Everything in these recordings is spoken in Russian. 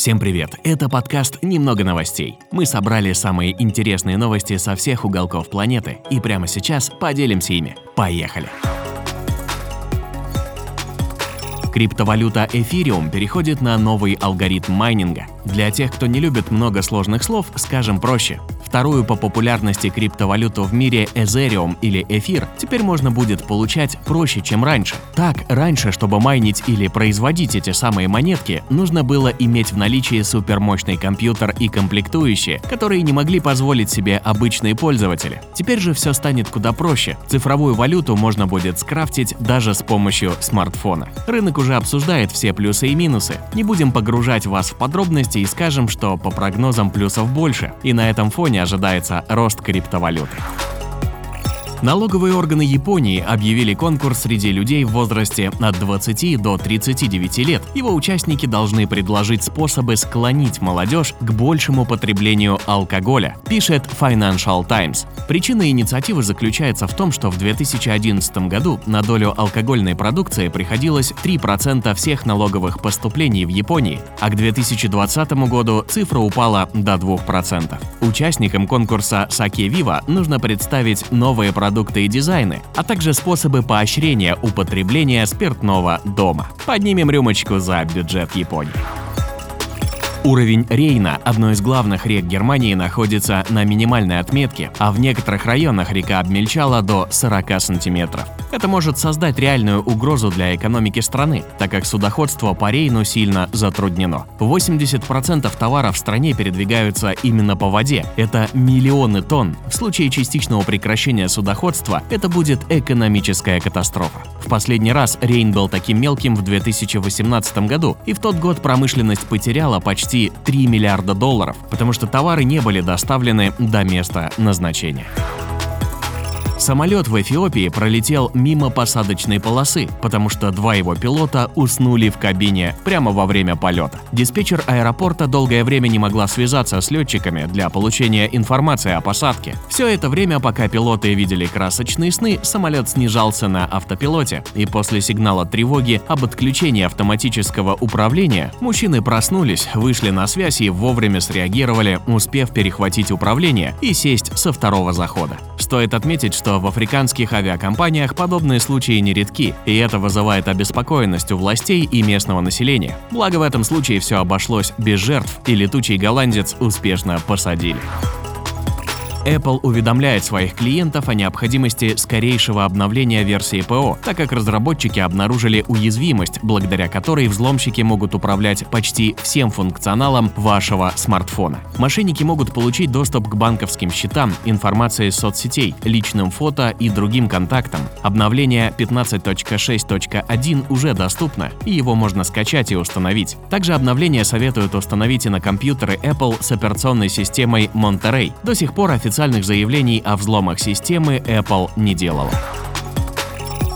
Всем привет! Это подкаст «Немного новостей». Мы собрали самые интересные новости со всех уголков планеты и прямо сейчас поделимся ими. Поехали! Криптовалюта Ethereum переходит на новый алгоритм майнинга. Для тех, кто не любит много сложных слов, скажем проще. Вторую по популярности криптовалюту в мире Ethereum или Эфир теперь можно будет получать проще, чем раньше. Так, раньше, чтобы майнить или производить эти самые монетки, нужно было иметь в наличии супермощный компьютер и комплектующие, которые не могли позволить себе обычные пользователи. Теперь же все станет куда проще. Цифровую валюту можно будет скрафтить даже с помощью смартфона. Рынок уже обсуждает все плюсы и минусы. Не будем погружать вас в подробности и скажем, что по прогнозам плюсов больше. И на этом фоне ожидается рост криптовалюты. Налоговые органы Японии объявили конкурс среди людей в возрасте от 20 до 39 лет. Его участники должны предложить способы склонить молодежь к большему потреблению алкоголя, пишет Financial Times. Причина инициативы заключается в том, что в 2011 году на долю алкогольной продукции приходилось 3% всех налоговых поступлений в Японии, а к 2020 году цифра упала до 2%. Участникам конкурса Sake Viva нужно представить новые продукты продукты и дизайны, а также способы поощрения употребления спиртного дома. Поднимем рюмочку за бюджет Японии. Уровень Рейна, одной из главных рек Германии, находится на минимальной отметке, а в некоторых районах река обмельчала до 40 сантиметров. Это может создать реальную угрозу для экономики страны, так как судоходство по Рейну сильно затруднено. 80% товаров в стране передвигаются именно по воде. Это миллионы тонн. В случае частичного прекращения судоходства это будет экономическая катастрофа. В последний раз Рейн был таким мелким в 2018 году, и в тот год промышленность потеряла почти 3 миллиарда долларов, потому что товары не были доставлены до места назначения. Самолет в Эфиопии пролетел мимо посадочной полосы, потому что два его пилота уснули в кабине прямо во время полета. Диспетчер аэропорта долгое время не могла связаться с летчиками для получения информации о посадке. Все это время, пока пилоты видели красочные сны, самолет снижался на автопилоте, и после сигнала тревоги об отключении автоматического управления мужчины проснулись, вышли на связь и вовремя среагировали, успев перехватить управление и сесть со второго захода. Стоит отметить, что в африканских авиакомпаниях подобные случаи нередки, и это вызывает обеспокоенность у властей и местного населения. Благо в этом случае все обошлось без жертв, и летучий голландец успешно посадили. Apple уведомляет своих клиентов о необходимости скорейшего обновления версии ПО, так как разработчики обнаружили уязвимость, благодаря которой взломщики могут управлять почти всем функционалом вашего смартфона. Мошенники могут получить доступ к банковским счетам, информации из соцсетей, личным фото и другим контактам. Обновление 15.6.1 уже доступно, и его можно скачать и установить. Также обновление советуют установить и на компьютеры Apple с операционной системой Monterey. До сих пор официально официальных заявлений о взломах системы Apple не делала.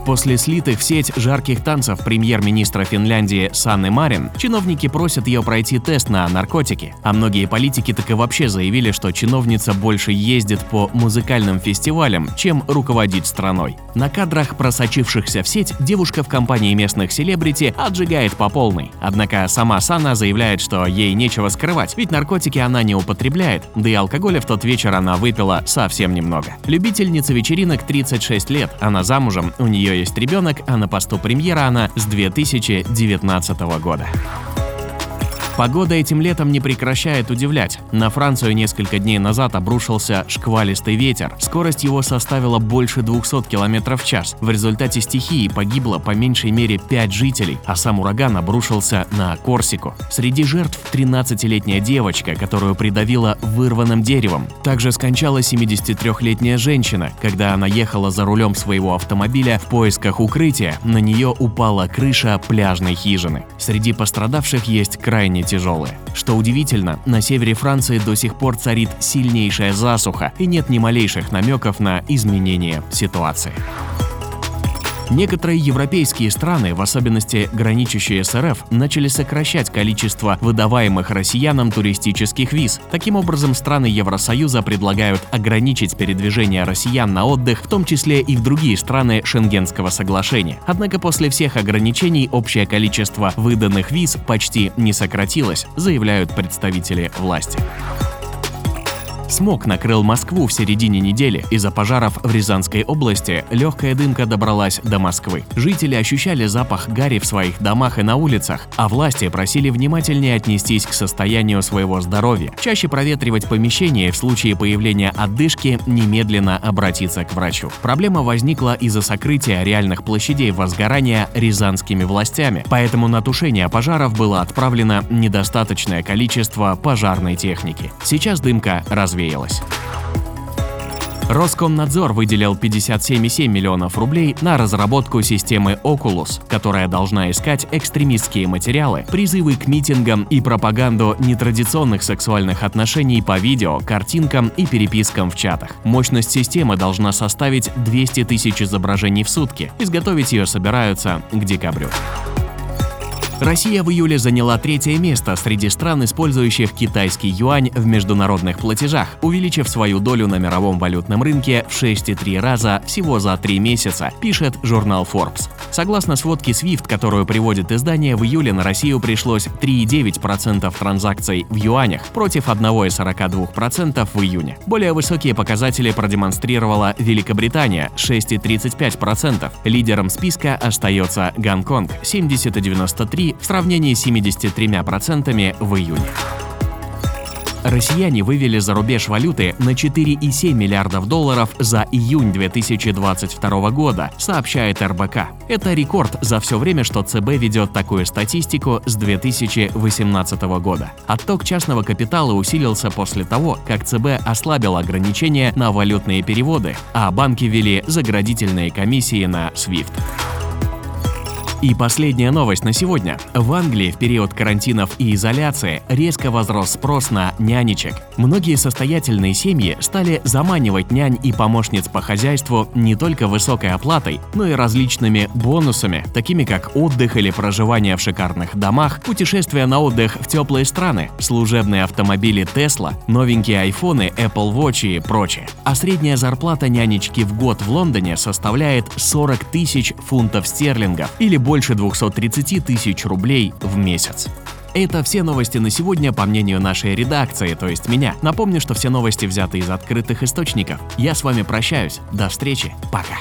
После слитых в сеть жарких танцев премьер-министра Финляндии Санны Марин, чиновники просят ее пройти тест на наркотики, а многие политики так и вообще заявили, что чиновница больше ездит по музыкальным фестивалям, чем руководит страной. На кадрах, просочившихся в сеть, девушка в компании местных селебрити отжигает по полной. Однако сама Санна заявляет, что ей нечего скрывать, ведь наркотики она не употребляет, да и алкоголя в тот вечер она выпила совсем немного. Любительница вечеринок 36 лет, она замужем, у нее есть ребенок, а на посту премьера она с 2019 года. Погода этим летом не прекращает удивлять. На Францию несколько дней назад обрушился шквалистый ветер. Скорость его составила больше 200 км в час. В результате стихии погибло по меньшей мере 5 жителей, а сам ураган обрушился на Корсику. Среди жертв 13-летняя девочка, которую придавило вырванным деревом. Также скончалась 73-летняя женщина, когда она ехала за рулем своего автомобиля в поисках укрытия, на нее упала крыша пляжной хижины. Среди пострадавших есть крайне тяжелые. Что удивительно, на севере Франции до сих пор царит сильнейшая засуха и нет ни малейших намеков на изменение ситуации. Некоторые европейские страны, в особенности граничащие с РФ, начали сокращать количество выдаваемых россиянам туристических виз. Таким образом, страны Евросоюза предлагают ограничить передвижение россиян на отдых, в том числе и в другие страны Шенгенского соглашения. Однако после всех ограничений общее количество выданных виз почти не сократилось, заявляют представители власти. Смог накрыл Москву в середине недели. Из-за пожаров в Рязанской области легкая дымка добралась до Москвы. Жители ощущали запах гари в своих домах и на улицах, а власти просили внимательнее отнестись к состоянию своего здоровья, чаще проветривать помещение в случае появления отдышки немедленно обратиться к врачу. Проблема возникла из-за сокрытия реальных площадей возгорания рязанскими властями, поэтому на тушение пожаров было отправлено недостаточное количество пожарной техники. Сейчас дымка разве развеялась. Роскомнадзор выделил 57,7 миллионов рублей на разработку системы Oculus, которая должна искать экстремистские материалы, призывы к митингам и пропаганду нетрадиционных сексуальных отношений по видео, картинкам и перепискам в чатах. Мощность системы должна составить 200 тысяч изображений в сутки. Изготовить ее собираются к декабрю. Россия в июле заняла третье место среди стран, использующих китайский юань в международных платежах, увеличив свою долю на мировом валютном рынке в 6,3 раза всего за три месяца, пишет журнал Forbes. Согласно сводке SWIFT, которую приводит издание, в июле на Россию пришлось 3,9% транзакций в юанях против 1,42% в июне. Более высокие показатели продемонстрировала Великобритания – 6,35%. Лидером списка остается Гонконг – 70,93%, в сравнении с 73% в июне. Россияне вывели за рубеж валюты на 4,7 миллиардов долларов за июнь 2022 года, сообщает РБК. Это рекорд за все время, что ЦБ ведет такую статистику с 2018 года. Отток частного капитала усилился после того, как ЦБ ослабил ограничения на валютные переводы, а банки ввели заградительные комиссии на SWIFT. И последняя новость на сегодня. В Англии в период карантинов и изоляции резко возрос спрос на нянечек. Многие состоятельные семьи стали заманивать нянь и помощниц по хозяйству не только высокой оплатой, но и различными бонусами, такими как отдых или проживание в шикарных домах, путешествия на отдых в теплые страны, служебные автомобили Tesla, новенькие айфоны, Apple Watch и прочее. А средняя зарплата нянечки в год в Лондоне составляет 40 тысяч фунтов стерлингов или больше больше 230 тысяч рублей в месяц. Это все новости на сегодня, по мнению нашей редакции, то есть меня. Напомню, что все новости взяты из открытых источников. Я с вами прощаюсь. До встречи. Пока.